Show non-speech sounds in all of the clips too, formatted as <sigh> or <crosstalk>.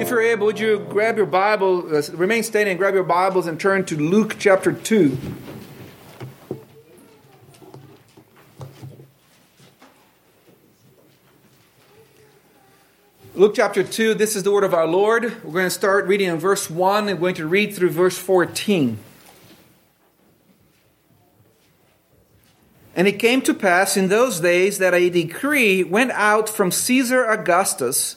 If you're able, would you grab your Bible, uh, remain standing, grab your Bibles, and turn to Luke chapter 2. Luke chapter 2, this is the word of our Lord. We're going to start reading in verse 1 and going to read through verse 14. And it came to pass in those days that a decree went out from Caesar Augustus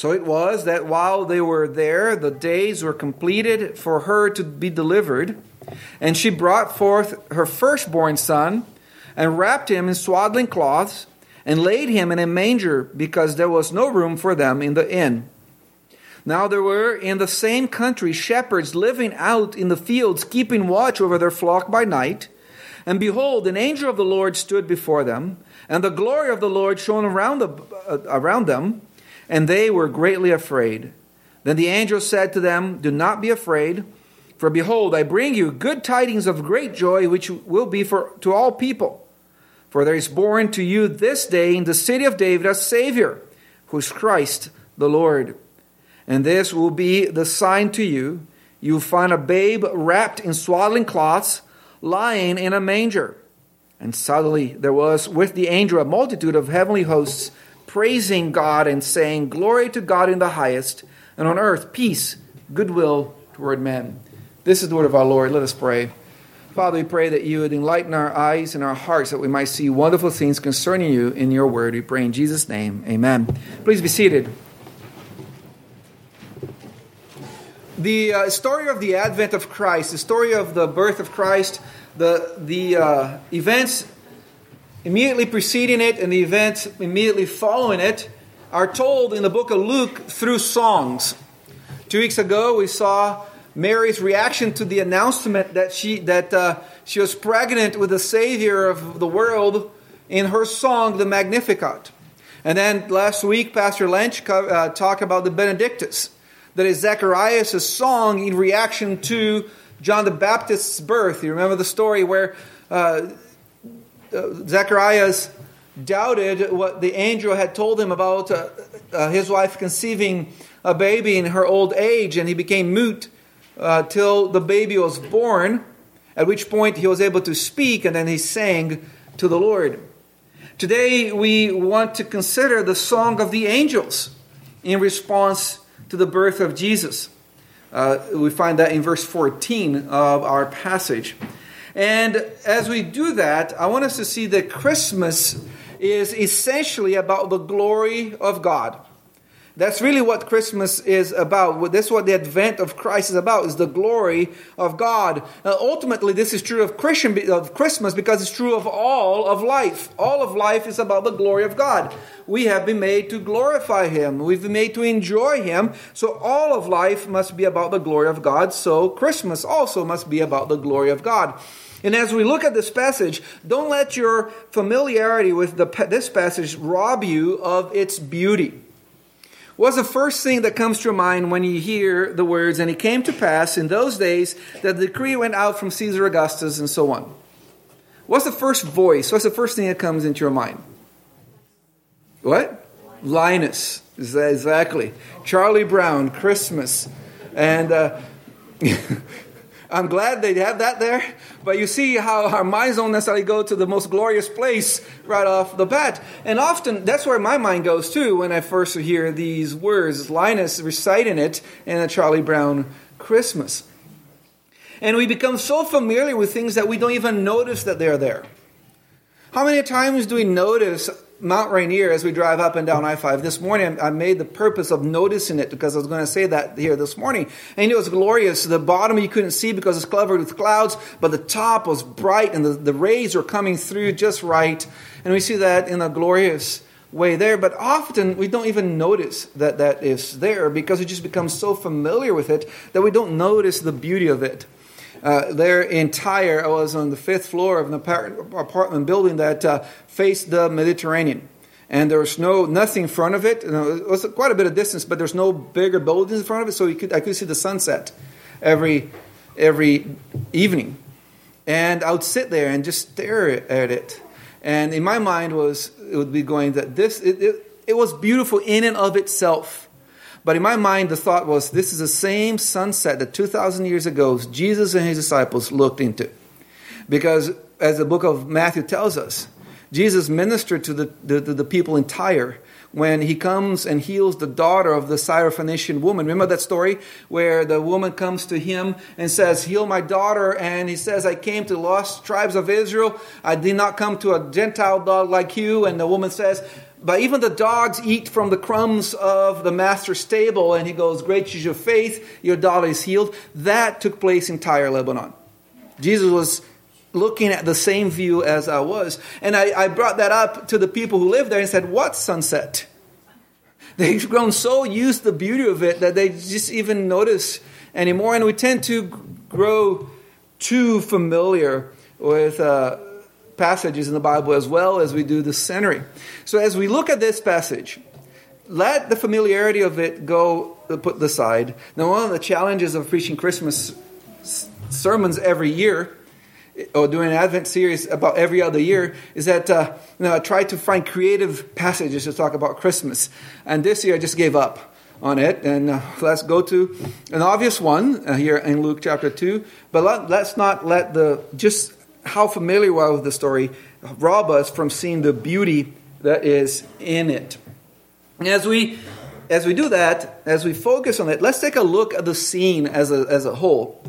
So it was that while they were there, the days were completed for her to be delivered. And she brought forth her firstborn son, and wrapped him in swaddling cloths, and laid him in a manger, because there was no room for them in the inn. Now there were in the same country shepherds living out in the fields, keeping watch over their flock by night. And behold, an angel of the Lord stood before them, and the glory of the Lord shone around, the, uh, around them and they were greatly afraid. Then the angel said to them, Do not be afraid, for behold, I bring you good tidings of great joy, which will be for to all people. For there is born to you this day in the city of David a Savior, who is Christ the Lord. And this will be the sign to you. You will find a babe wrapped in swaddling cloths, lying in a manger. And suddenly there was with the angel a multitude of heavenly hosts praising God and saying, Glory to God in the highest, and on earth peace, goodwill toward men. This is the word of our Lord. Let us pray. Father, we pray that you would enlighten our eyes and our hearts that we might see wonderful things concerning you in your word. We pray in Jesus' name. Amen. Please be seated. The uh, story of the advent of Christ, the story of the birth of Christ, the, the uh, events immediately preceding it and the events immediately following it are told in the book of Luke through songs. Two weeks ago, we saw Mary's reaction to the announcement that she that uh, she was pregnant with the Savior of the world in her song, the Magnificat. And then last week, Pastor Lynch uh, talked about the Benedictus, that is Zacharias' song in reaction to John the Baptist's birth. You remember the story where uh, Zacharias doubted what the angel had told him about uh, uh, his wife conceiving a baby in her old age, and he became mute uh, till the baby was born, at which point he was able to speak, and then he sang to the Lord. Today, we want to consider the song of the angels in response to the birth of Jesus. Uh, we find that in verse 14 of our passage. And as we do that, I want us to see that Christmas is essentially about the glory of God. That's really what Christmas is about. That's what the advent of Christ is about, is the glory of God. Now, ultimately, this is true of Christian of Christmas because it's true of all of life. All of life is about the glory of God. We have been made to glorify Him. We've been made to enjoy Him. So all of life must be about the glory of God. So Christmas also must be about the glory of God. And as we look at this passage, don't let your familiarity with the, this passage rob you of its beauty. What's the first thing that comes to your mind when you hear the words, and it came to pass in those days that the decree went out from Caesar Augustus and so on? What's the first voice? What's the first thing that comes into your mind? What? Linus. Exactly. Charlie Brown, Christmas. And uh, <laughs> I'm glad they have that there. But you see how our minds don't necessarily go to the most glorious place right off the bat. And often that's where my mind goes too when I first hear these words, Linus reciting it in a Charlie Brown Christmas. And we become so familiar with things that we don't even notice that they're there. How many times do we notice Mount Rainier as we drive up and down I 5. This morning, I made the purpose of noticing it because I was going to say that here this morning. And it was glorious. The bottom you couldn't see because it's covered with clouds, but the top was bright and the, the rays were coming through just right. And we see that in a glorious way there, but often we don't even notice that that is there because we just become so familiar with it that we don't notice the beauty of it. There in Tyre, I was on the fifth floor of an apartment building that uh, faced the Mediterranean. And there was no nothing in front of it. it was quite a bit of distance, but there's no bigger buildings in front of it, so could, I could see the sunset every every evening. And I would sit there and just stare at it. And in my mind was it would be going that this it, it, it was beautiful in and of itself. But in my mind, the thought was this is the same sunset that 2,000 years ago Jesus and his disciples looked into. Because, as the book of Matthew tells us, Jesus ministered to the, the, the people in Tyre when he comes and heals the daughter of the Syrophoenician woman. Remember that story where the woman comes to him and says, Heal my daughter. And he says, I came to lost tribes of Israel. I did not come to a Gentile dog like you. And the woman says, but even the dogs eat from the crumbs of the master's table. And he goes, Great is your faith, your daughter is healed. That took place in Tyre, Lebanon. Jesus was looking at the same view as I was. And I, I brought that up to the people who live there and said, What sunset? They've grown so used to the beauty of it that they just even notice anymore. And we tend to grow too familiar with. Uh, passages in the Bible as well as we do the scenery. So as we look at this passage, let the familiarity of it go uh, put aside. Now, one of the challenges of preaching Christmas sermons every year, or doing an Advent series about every other year, is that uh, you know, I try to find creative passages to talk about Christmas. And this year I just gave up on it. And uh, let's go to an obvious one uh, here in Luke chapter 2. But let, us not let the just how familiar we are with the story rob us from seeing the beauty that is in it. As we as we do that, as we focus on it, let's take a look at the scene as a, as a whole.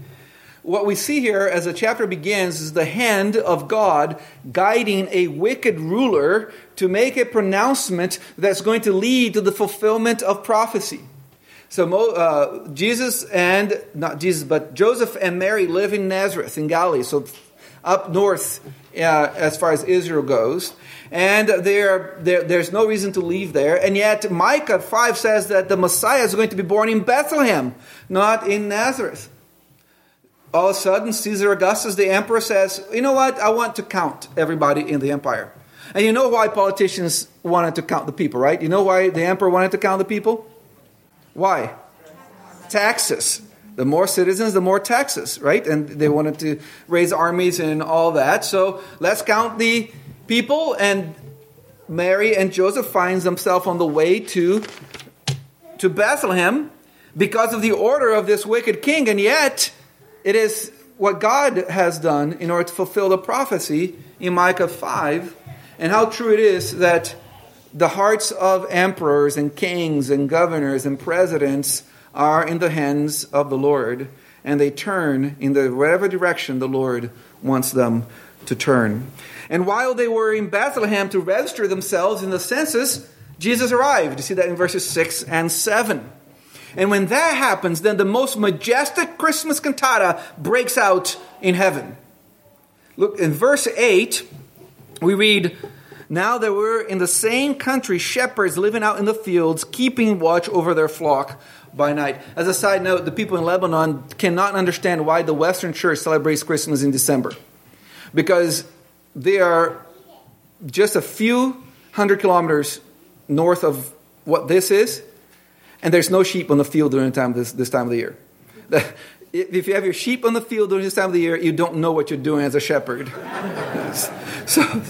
What we see here as the chapter begins is the hand of God guiding a wicked ruler to make a pronouncement that's going to lead to the fulfillment of prophecy. So uh, Jesus and, not Jesus, but Joseph and Mary live in Nazareth in Galilee. So up north uh, as far as Israel goes. And there, there, there's no reason to leave there. And yet, Micah 5 says that the Messiah is going to be born in Bethlehem, not in Nazareth. All of a sudden, Caesar Augustus, the emperor, says, You know what? I want to count everybody in the empire. And you know why politicians wanted to count the people, right? You know why the emperor wanted to count the people? Why? Taxes the more citizens, the more taxes, right? And they wanted to raise armies and all that. So let's count the people. And Mary and Joseph finds themselves on the way to, to Bethlehem because of the order of this wicked king. And yet, it is what God has done in order to fulfill the prophecy in Micah 5, and how true it is that the hearts of emperors and kings and governors and presidents are in the hands of the Lord, and they turn in the whatever direction the Lord wants them to turn. And while they were in Bethlehem to register themselves in the census, Jesus arrived. You see that in verses 6 and 7. And when that happens, then the most majestic Christmas cantata breaks out in heaven. Look, in verse 8, we read, Now there were in the same country shepherds living out in the fields, keeping watch over their flock by night. As a side note, the people in Lebanon cannot understand why the Western Church celebrates Christmas in December. Because they are just a few hundred kilometers north of what this is, and there's no sheep on the field during the time this, this time of the year. <laughs> if you have your sheep on the field during this time of the year, you don't know what you're doing as a shepherd. <laughs> so,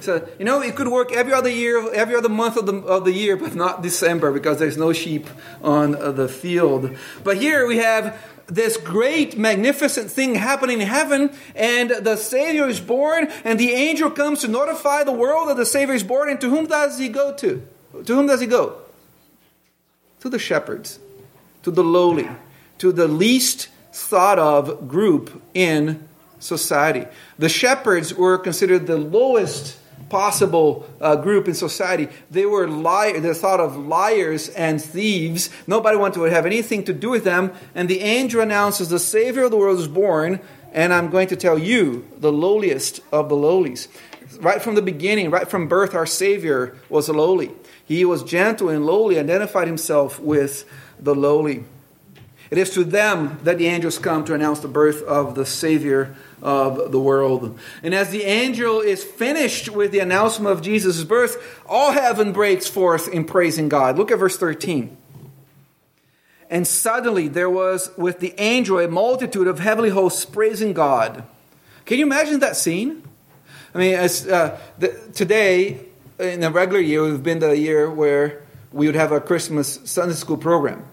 so, you know, it could work every other year, every other month of the, of the year, but not December because there's no sheep on uh, the field. But here we have this great, magnificent thing happening in heaven, and the Savior is born, and the angel comes to notify the world that the Savior is born. And to whom does he go to? To whom does he go? To the shepherds, to the lowly, to the least thought of group in society. The shepherds were considered the lowest possible uh, group in society. They were li- they thought of liars and thieves. Nobody wanted to have anything to do with them. And the angel announces the Savior of the world is born, and I'm going to tell you, the lowliest of the lowlies. Right from the beginning, right from birth, our Savior was lowly. He was gentle and lowly, identified himself with the lowly. It is to them that the angels come to announce the birth of the Savior of the world. And as the angel is finished with the announcement of Jesus' birth, all heaven breaks forth in praising God. Look at verse 13. And suddenly there was with the angel a multitude of heavenly hosts praising God. Can you imagine that scene? I mean, as, uh, the, today, in a regular year, we've been the year where we would have a Christmas Sunday school program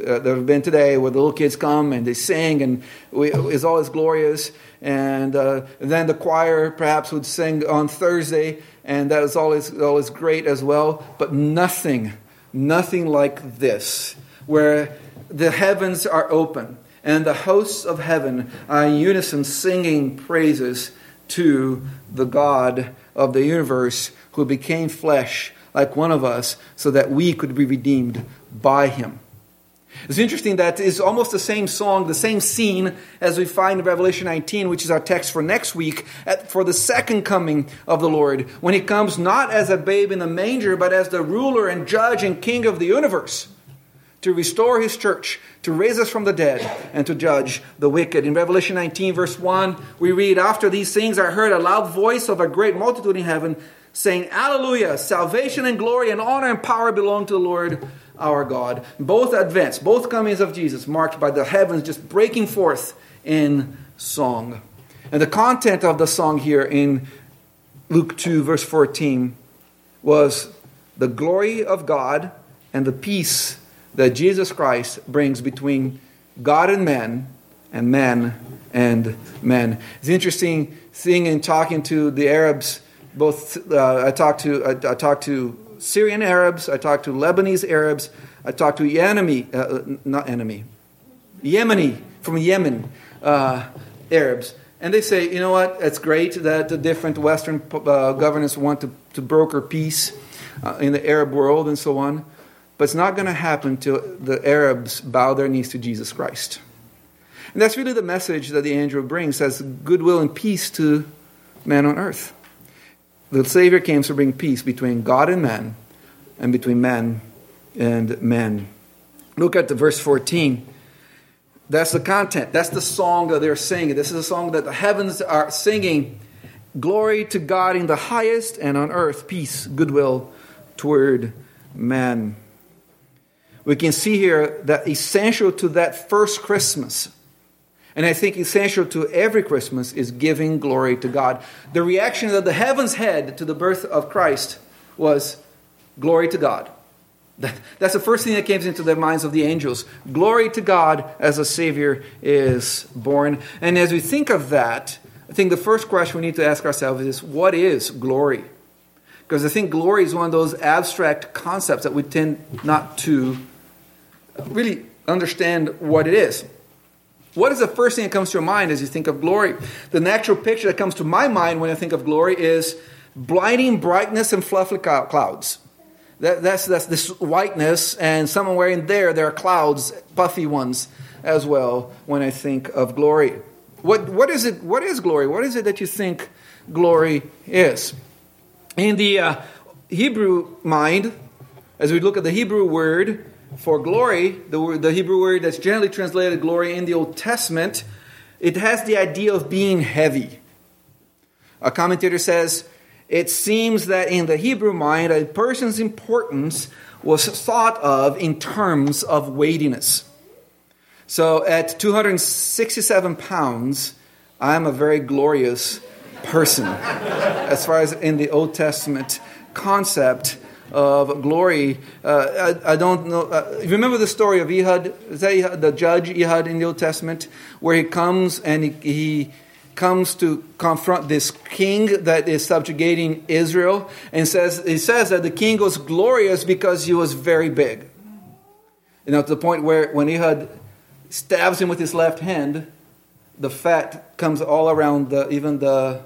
uh, that have been today where the little kids come and they sing and we, it's always glorious. And, uh, and, then the choir perhaps would sing on thursday and that is always, always great as well. But nothing nothing like this where the heavens are open and the hosts of heaven are in unison singing praises to the god of the universe who became flesh like one of us so that we could be redeemed by him it's interesting that it's almost the same song, the same scene as we find in Revelation 19, which is our text for next week, at, for the second coming of the Lord, when he comes not as a babe in the manger, but as the ruler and judge and king of the universe, to restore his church, to raise us from the dead, and to judge the wicked. In Revelation 19, verse 1, we read, After these things I heard a loud voice of a great multitude in heaven, saying, Alleluia! Salvation and glory and honor and power belong to the Lord our God. Both advents, both comings of Jesus, marked by the heavens just breaking forth in song. And the content of the song here in Luke 2, verse 14, was the glory of God and the peace that Jesus Christ brings between God and man and man and man. It's interesting seeing and talking to the Arabs. Both uh, I talked to I, I talked to Syrian Arabs, I talked to Lebanese Arabs, I talked to Yemeni, uh, not enemy, Yemeni, from Yemen uh, Arabs. And they say, you know what, it's great that the different Western uh, governments want to, to broker peace uh, in the Arab world and so on. But it's not going to happen till the Arabs bow their knees to Jesus Christ. And that's really the message that the angel brings as goodwill and peace to man on earth. The Savior came to bring peace between God and man, and between man and man. Look at the verse 14. That's the content. That's the song that they're singing. This is a song that the heavens are singing. Glory to God in the highest, and on earth peace, goodwill toward man. We can see here that essential to that first Christmas and I think essential to every Christmas is giving glory to God. The reaction that the heavens had to the birth of Christ was glory to God. That's the first thing that came into the minds of the angels. Glory to God as a Savior is born. And as we think of that, I think the first question we need to ask ourselves is what is glory? Because I think glory is one of those abstract concepts that we tend not to really understand what it is. What is the first thing that comes to your mind as you think of glory? The natural picture that comes to my mind when I think of glory is blinding brightness and fluffy clouds. That, that's, that's this whiteness, and somewhere in there, there are clouds, puffy ones as well, when I think of glory. What, what, is, it, what is glory? What is it that you think glory is? In the uh, Hebrew mind, as we look at the Hebrew word, for glory, the, word, the Hebrew word that's generally translated glory in the Old Testament, it has the idea of being heavy. A commentator says, it seems that in the Hebrew mind, a person's importance was thought of in terms of weightiness. So at 267 pounds, I'm a very glorious person, as far as in the Old Testament concept of glory. Uh, I, I, don't know. Uh, you remember the story of Ehud? Is that Ehud, the judge Ehud in the Old Testament, where he comes and he, he comes to confront this king that is subjugating Israel, and says he says that the king was glorious because he was very big. You know, to the point where when Ehud stabs him with his left hand, the fat comes all around the even the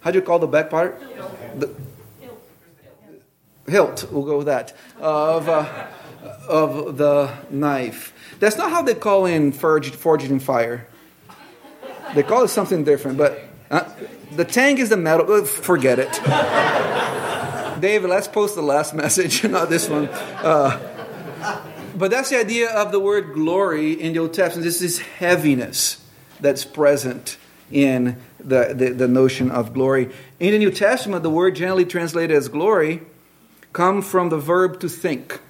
how do you call the back part? The, hilt, we'll go with that, of, uh, of the knife. That's not how they call in forged, forged in fire. They call it something different, but Uh, the tang is the metal. Uh, forget it. <laughs> David, let's post the last message, <laughs> not this one. Uh, but that's the idea of the word glory in the Old Testament. This is heaviness that's present in the, the, the, notion of glory. In the New Testament, the word generally translated as glory comes from the verb to think,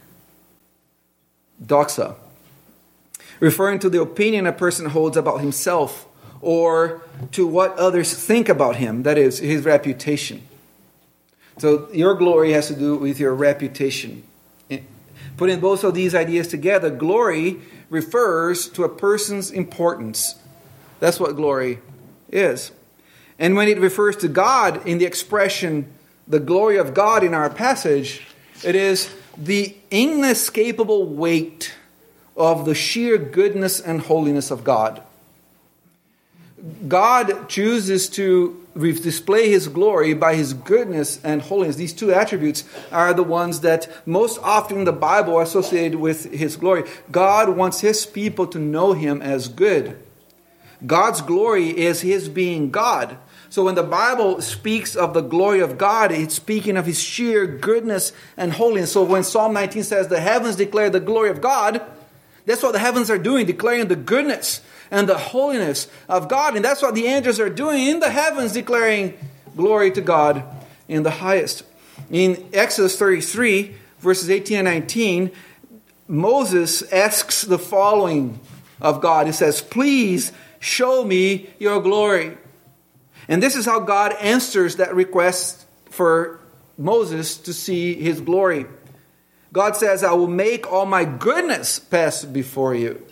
doxa, referring to the opinion a person holds about himself or to what others think about him, that is, his reputation. So your glory has to do with your reputation. Putting both of these ideas together, glory refers to a person's importance. That's what glory is. And when it refers to God in the expression, the glory of God in our passage, it is the inescapable weight of the sheer goodness and holiness of God. God chooses to display his glory by his goodness and holiness. These two attributes are the ones that most often in the Bible are associated with his glory. God wants his people to know him as good. God's glory is his being God. So when the Bible speaks of the glory of God, it's speaking of his sheer goodness and holiness. So when Psalm 19 says the heavens declare the glory of God, that's what the heavens are doing, declaring the goodness and the holiness of God. And that's what the angels are doing in the heavens, declaring glory to God in the highest. In Exodus 33, verses 18 and 19, Moses asks the following of God. He says, Please show me your glory. And this is how God answers that request for Moses to see his glory. God says, I will make all my goodness pass before you.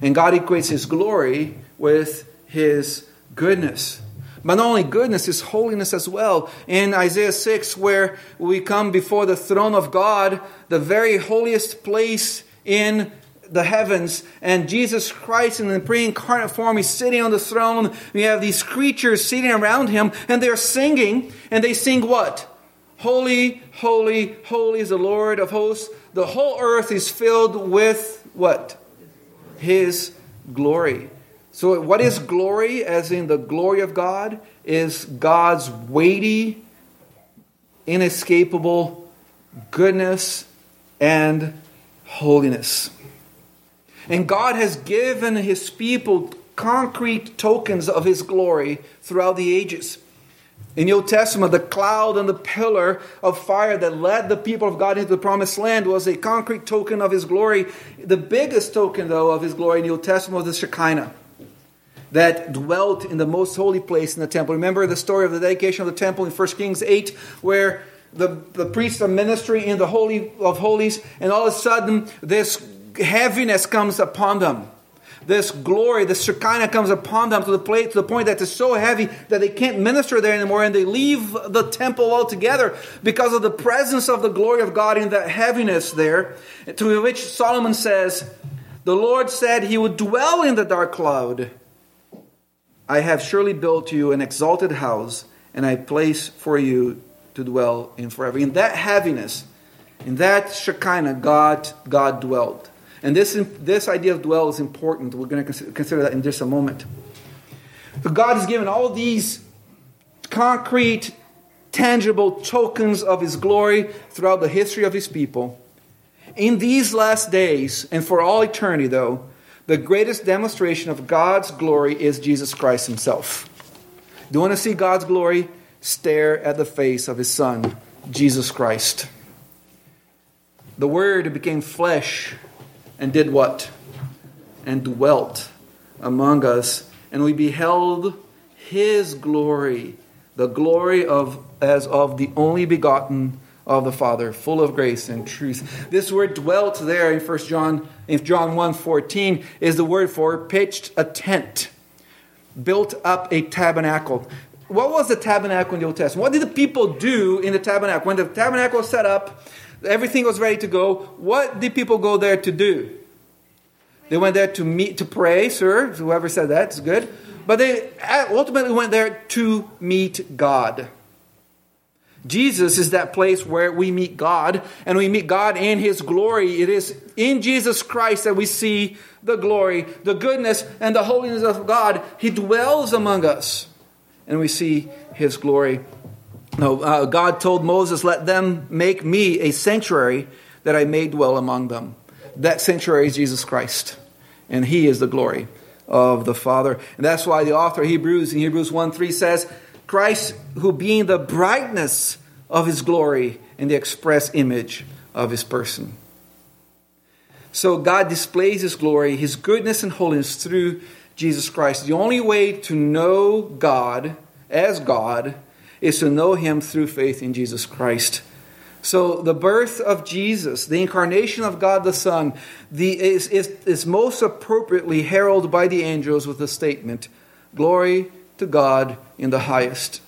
And God equates his glory with his goodness. But not only goodness, his holiness as well. In Isaiah 6, where we come before the throne of God, the very holiest place in the heavens, and Jesus Christ in the pre incarnate form is sitting on the throne. We have these creatures sitting around him, and they're singing, and they sing what? Holy, holy, holy is the Lord of hosts. The whole earth is filled with what? his glory. So, what is glory, as in the glory of God, is God's weighty, inescapable goodness and holiness. And God has given his people concrete tokens of his glory throughout the ages. In the Old Testament, the cloud and the pillar of fire that led the people of God into the promised land was a concrete token of his glory. The biggest token, though, of his glory in the Old Testament was the Shekinah that dwelt in the most holy place in the temple. Remember the story of the dedication of the temple in 1 Kings 8, where the, the priests are ministering in the Holy of Holies, and all of a sudden this heaviness comes upon them this glory, this Shekinah comes upon them to the, to the point that it's so heavy that they can't minister there anymore and they leave the temple altogether because of the presence of the glory of God in that heaviness there. To which Solomon says, The Lord said he would dwell in the dark cloud. I have surely built you an exalted house, and I place for you to dwell in forever. In that heaviness, in that Shekinah, God, God dwelt. And this, this idea of dwell is important. We're going to consider that in just a moment. God has given all these concrete, tangible tokens of His glory throughout the history of His people. In these last days, and for all eternity, though, the greatest demonstration of God's glory is Jesus Christ Himself. Do you want to see God's glory? Stare at the face of His Son, Jesus Christ. The Word became flesh and did what? And dwelt among us, and we beheld his glory, the glory of as of the only begotten of the Father, full of grace and truth. This word dwelt there in 1 John, in John 1 14, is the word for pitched a tent, built up a tabernacle. What was the tabernacle in the Old Testament? What did the people do in the tabernacle? When the tabernacle was set up, everything was ready to go. What did people go there to do? They went there to meet, to pray, sir. Whoever said that is good. But they uh, ultimately went there to meet God. Jesus is that place where we meet God, and we meet God in His glory. It is in Jesus Christ that we see the glory, the goodness, and the holiness of God. He dwells among us. and we see his glory. No, uh, God told Moses, Let them make me a sanctuary that I may dwell among them. That sanctuary is Jesus Christ, and he is the glory of the Father. And that's why the author of Hebrews in Hebrews 1 3 says, Christ, who being the brightness of his glory and the express image of his person. So God displays his glory, his goodness and holiness through Jesus Christ. The only way to know God as God is to know him through faith in Jesus Christ. So the birth of Jesus, the incarnation of God the Son, the, is, is, is most appropriately heralded by the angels with the statement, Glory to God in the highest.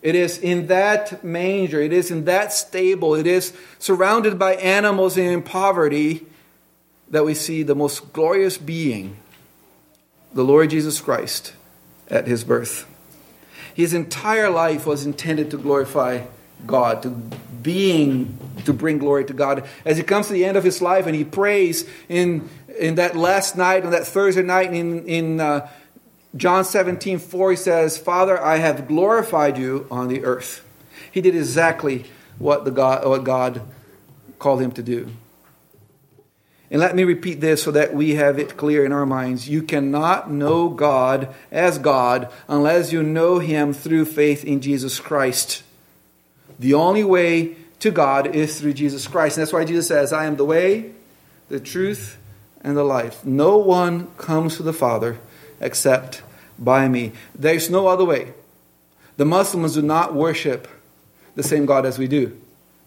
It is in that manger, it is in that stable, it is surrounded by animals in poverty that we see the most glorious being, the Lord Jesus Christ, at his birth. His entire life was intended to glorify God, to being to bring glory to God. As he comes to the end of his life and he prays in, in that last night, on that Thursday night in, in uh, John 17, 4, he says, Father, I have glorified you on the earth. He did exactly what, the God, what God called him to do. And let me repeat this so that we have it clear in our minds. You cannot know God as God unless you know Him through faith in Jesus Christ. The only way to God is through Jesus Christ. And that's why Jesus says, I am the way, the truth, and the life. No one comes to the Father except by me. There's no other way. The Muslims do not worship the same God as we do.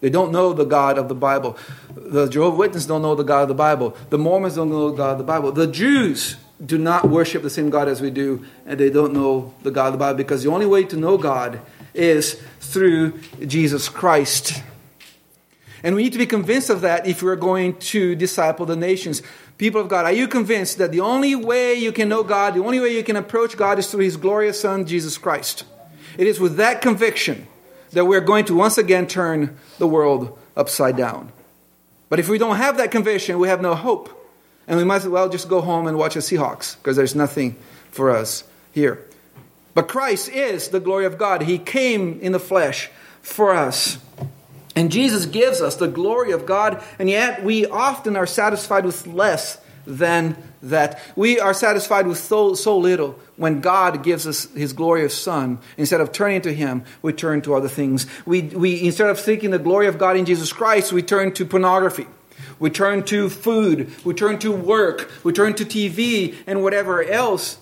They don't know the God of the Bible. The Jehovah Witnesses don't know the God of the Bible. The Mormons don't know the God of the Bible. The Jews do not worship the same God as we do, and they don't know the God of the Bible because the only way to know God is through Jesus Christ. And we need to be convinced of that if we're going to disciple the nations. People of God, are you convinced that the only way you can know God, the only way you can approach God is through His glorious Son, Jesus Christ? It is with that conviction that we're going to once again turn the world upside down. But if we don't have that conviction, we have no hope. And we might as well just go home and watch the Seahawks because there's nothing for us here. But Christ is the glory of God. He came in the flesh for us. And Jesus gives us the glory of God, and yet we often are satisfied with less than that. We are satisfied with so, so little when God gives us his glorious Son. Instead of turning to him, we turn to other things. We, we, instead of seeking the glory of God in Jesus Christ, we turn to pornography. We turn to food. We turn to work. We turn to TV and whatever else.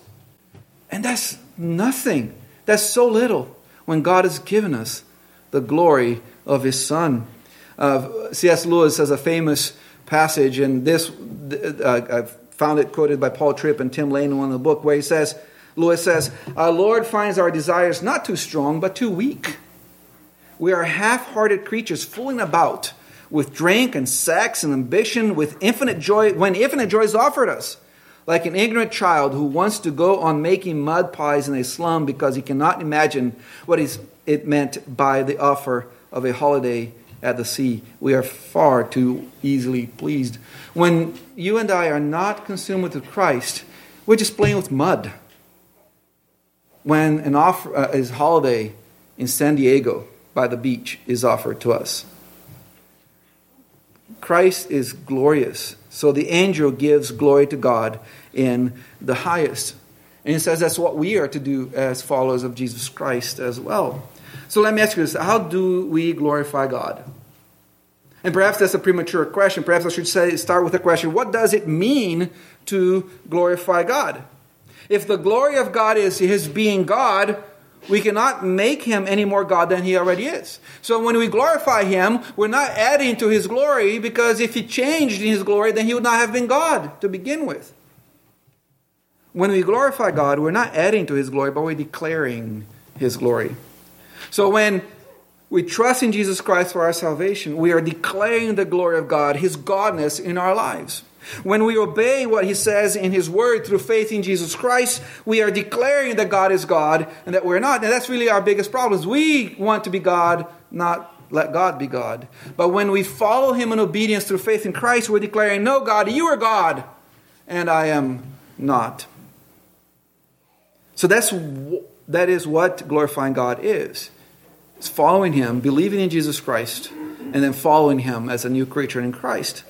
And that's nothing. That's so little when God has given us the glory of his Son. Uh, C.S. Lewis has a famous passage, and this uh, I've found it quoted by Paul Tripp and Tim Lane in one of the book, where he says, Lewis says, Our Lord finds our desires not too strong, but too weak. We are half hearted creatures fooling about with drink and sex and ambition, with infinite joy, when infinite joy is offered us. Like an ignorant child who wants to go on making mud pies in a slum because he cannot imagine what it meant by the offer of a holiday at the sea. We are far too easily pleased. When you and I are not consumed with Christ, we're just playing with mud. When an offer uh, is holiday in San Diego by the beach is offered to us. Christ is glorious. So the angel gives glory to God in the highest. And he says that's what we are to do as followers of Jesus Christ as well. So let me ask you this how do we glorify God? And perhaps that's a premature question. Perhaps I should say, start with a question What does it mean to glorify God? If the glory of God is His being God, we cannot make Him any more God than He already is. So when we glorify Him, we're not adding to His glory because if He changed in His glory, then He would not have been God to begin with. When we glorify God, we're not adding to His glory, but we're declaring His glory. So when we trust in Jesus Christ for our salvation, we are declaring the glory of God, His godness in our lives. When we obey what He says in His Word through faith in Jesus Christ, we are declaring that God is God and that we're not. And that's really our biggest problem. is We want to be God, not let God be God. But when we follow Him in obedience through faith in Christ, we're declaring, No, God, you are God, and I am not. So that's that is what glorifying God is. Following him, believing in Jesus Christ, and then following him as a new creature in Christ.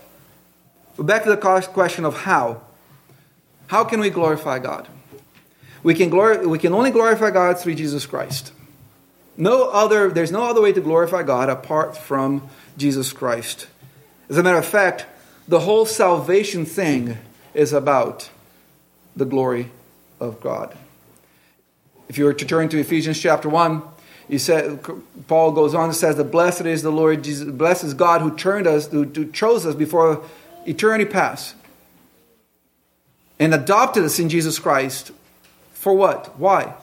But back to the question of how. How can we glorify God? We can, we can only glorify God through Jesus Christ. No other, there's no other way to glorify God apart from Jesus Christ. As a matter of fact, the whole salvation thing is about the glory of God. If you were to turn to Ephesians chapter 1, he said, Paul goes on and says that blessed is the Lord Jesus, blessed is God who turned us, who, who chose us before eternity past and adopted us in Jesus Christ. For what? Why?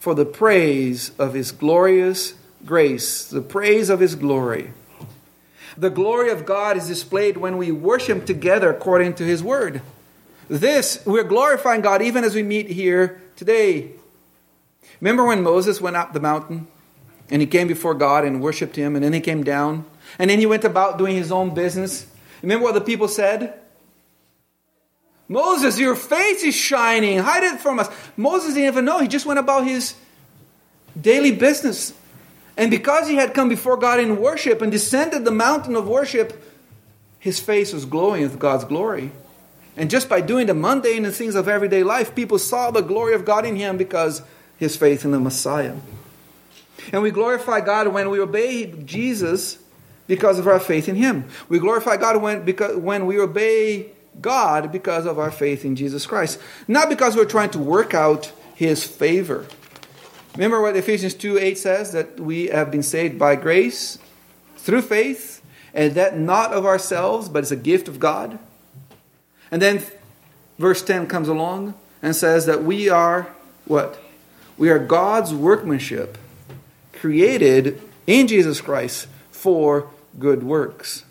For the praise of his glorious grace, the praise of his glory. The glory of God is displayed when we worship together according to his word. This, we're glorifying God even as we meet here today. Remember when Moses went up the mountain and he came before God and worshiped him, and then he came down, and then he went about doing his own business? Remember what the people said? Moses, your face is shining. Hide it from us. Moses didn't even know. He just went about his daily business. And because he had come before God in worship and descended the mountain of worship, his face was glowing with God's glory. And just by doing the mundane and things of everyday life, people saw the glory of God in him because his faith in the Messiah. And we glorify God when we obey Jesus because of our faith in him. We glorify God when, because, when we obey God because of our faith in Jesus Christ. Not because we're trying to work out his favor. Remember what Ephesians 2 8 says that we have been saved by grace through faith, and that not of ourselves, but it's a gift of God. And then verse 10 comes along and says that we are what? We are God's workmanship, created in Jesus Christ for good works.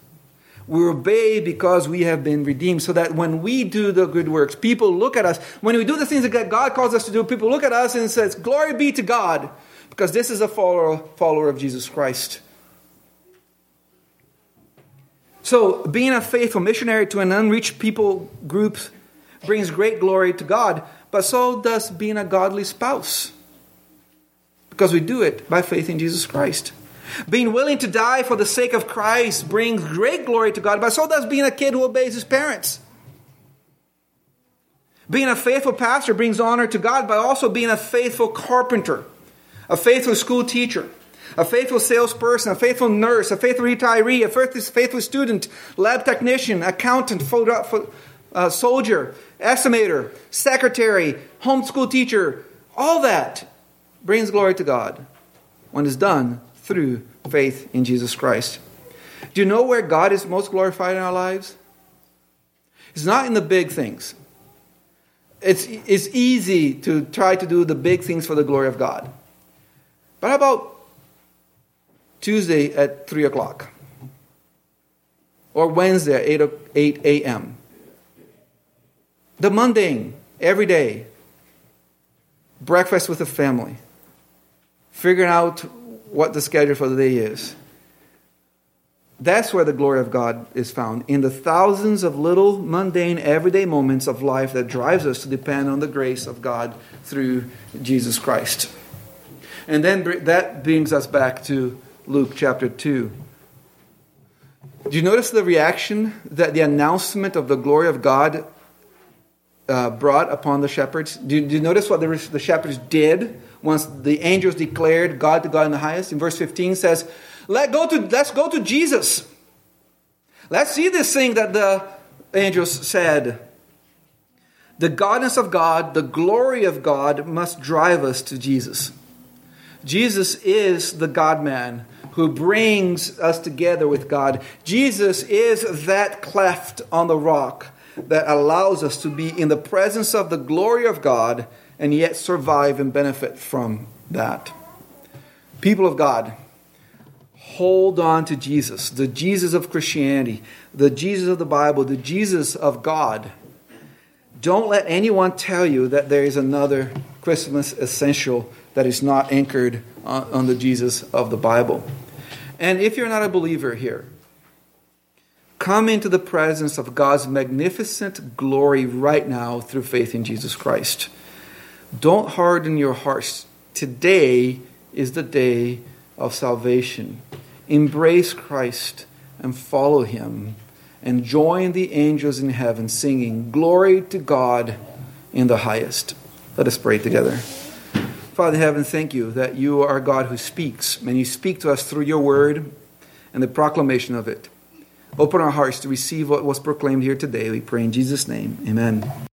We obey because we have been redeemed, so that when we do the good works, people look at us. When we do the things that God calls us to do, people look at us and says, "Glory be to God," because this is a follower, follower of Jesus Christ. So, being a faithful missionary to an unreached people group brings great glory to God, but so does being a godly spouse. Because we do it by faith in Jesus Christ. Being willing to die for the sake of Christ brings great glory to God, but so does being a kid who obeys his parents. Being a faithful pastor brings honor to God by also being a faithful carpenter, a faithful school teacher, a faithful salesperson, a faithful nurse, a faithful retiree, a faithful student, lab technician, accountant, uh, soldier, estimator, secretary, homeschool teacher. All that brings glory to God when it's done through faith in Jesus Christ. Do you know where God is most glorified in our lives? It's not in the big things. It's, it's easy to try to do the big things for the glory of God. But how about Tuesday at 3 o'clock? Or Wednesday at 8, 8 a.m.? The mundane, every day. Breakfast with the family. Figuring out what the schedule for the day is. That's where the glory of God is found in the thousands of little mundane everyday moments of life that drives us to depend on the grace of God through Jesus Christ. And then that brings us back to Luke chapter 2. Do you notice the reaction that the announcement of the glory of God uh, brought upon the shepherds? Do you, do you notice what the, the shepherds did once the angels declared God to God in the highest. In verse 15 says, Let go to, let's go to Jesus. Let's see this thing that the angels said. The godness of God, the glory of God must drive us to Jesus. Jesus is the God man who brings us together with God. Jesus is that cleft on the rock that allows us to be in the presence of the glory of God and yet survive and benefit from that. People of God, hold on to Jesus, the Jesus of Christianity, the Jesus of the Bible, the Jesus of God. Don't let anyone tell you that there is another Christmas essential that is not anchored on, the Jesus of the Bible. And if you're not a believer here, come into the presence of God's magnificent glory right now through faith in Jesus Christ. Don't harden your hearts. Today is the day of salvation. Embrace Christ and follow him and join the angels in heaven singing, Glory to God in the highest. Let us pray together. Father in heaven, thank you that you are God who speaks, and you speak to us through your word and the proclamation of it. Open our hearts to receive what was proclaimed here today. We pray in Jesus' name. Amen.